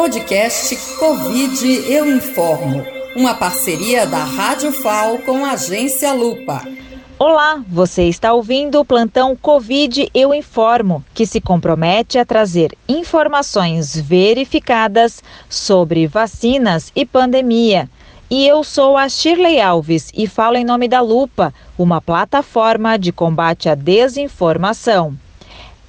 Podcast Covid Eu Informo. Uma parceria da Rádio FAO com a agência Lupa. Olá, você está ouvindo o plantão Covid Eu Informo, que se compromete a trazer informações verificadas sobre vacinas e pandemia. E eu sou a Shirley Alves e falo em nome da Lupa, uma plataforma de combate à desinformação.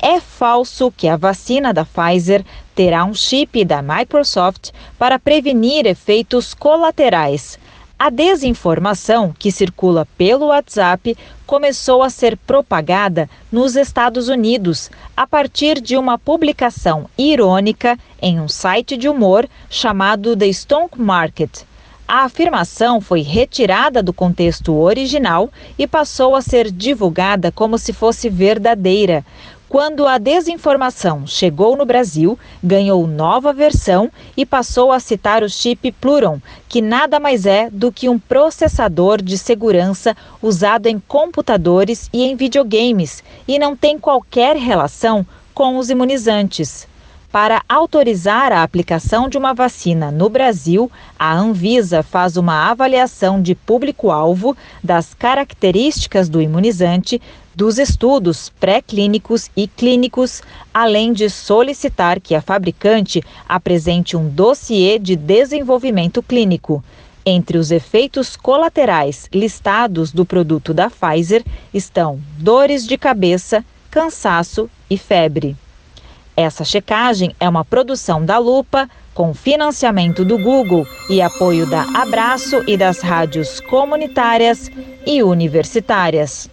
É falso que a vacina da Pfizer terá um chip da Microsoft para prevenir efeitos colaterais. A desinformação que circula pelo WhatsApp começou a ser propagada nos Estados Unidos a partir de uma publicação irônica em um site de humor chamado The Stock Market. A afirmação foi retirada do contexto original e passou a ser divulgada como se fosse verdadeira. Quando a desinformação chegou no Brasil, ganhou nova versão e passou a citar o chip Pluron, que nada mais é do que um processador de segurança usado em computadores e em videogames e não tem qualquer relação com os imunizantes. Para autorizar a aplicação de uma vacina no Brasil, a Anvisa faz uma avaliação de público-alvo das características do imunizante, dos estudos pré-clínicos e clínicos, além de solicitar que a fabricante apresente um dossiê de desenvolvimento clínico. Entre os efeitos colaterais listados do produto da Pfizer estão dores de cabeça, cansaço e febre. Essa checagem é uma produção da Lupa, com financiamento do Google e apoio da Abraço e das rádios comunitárias e universitárias.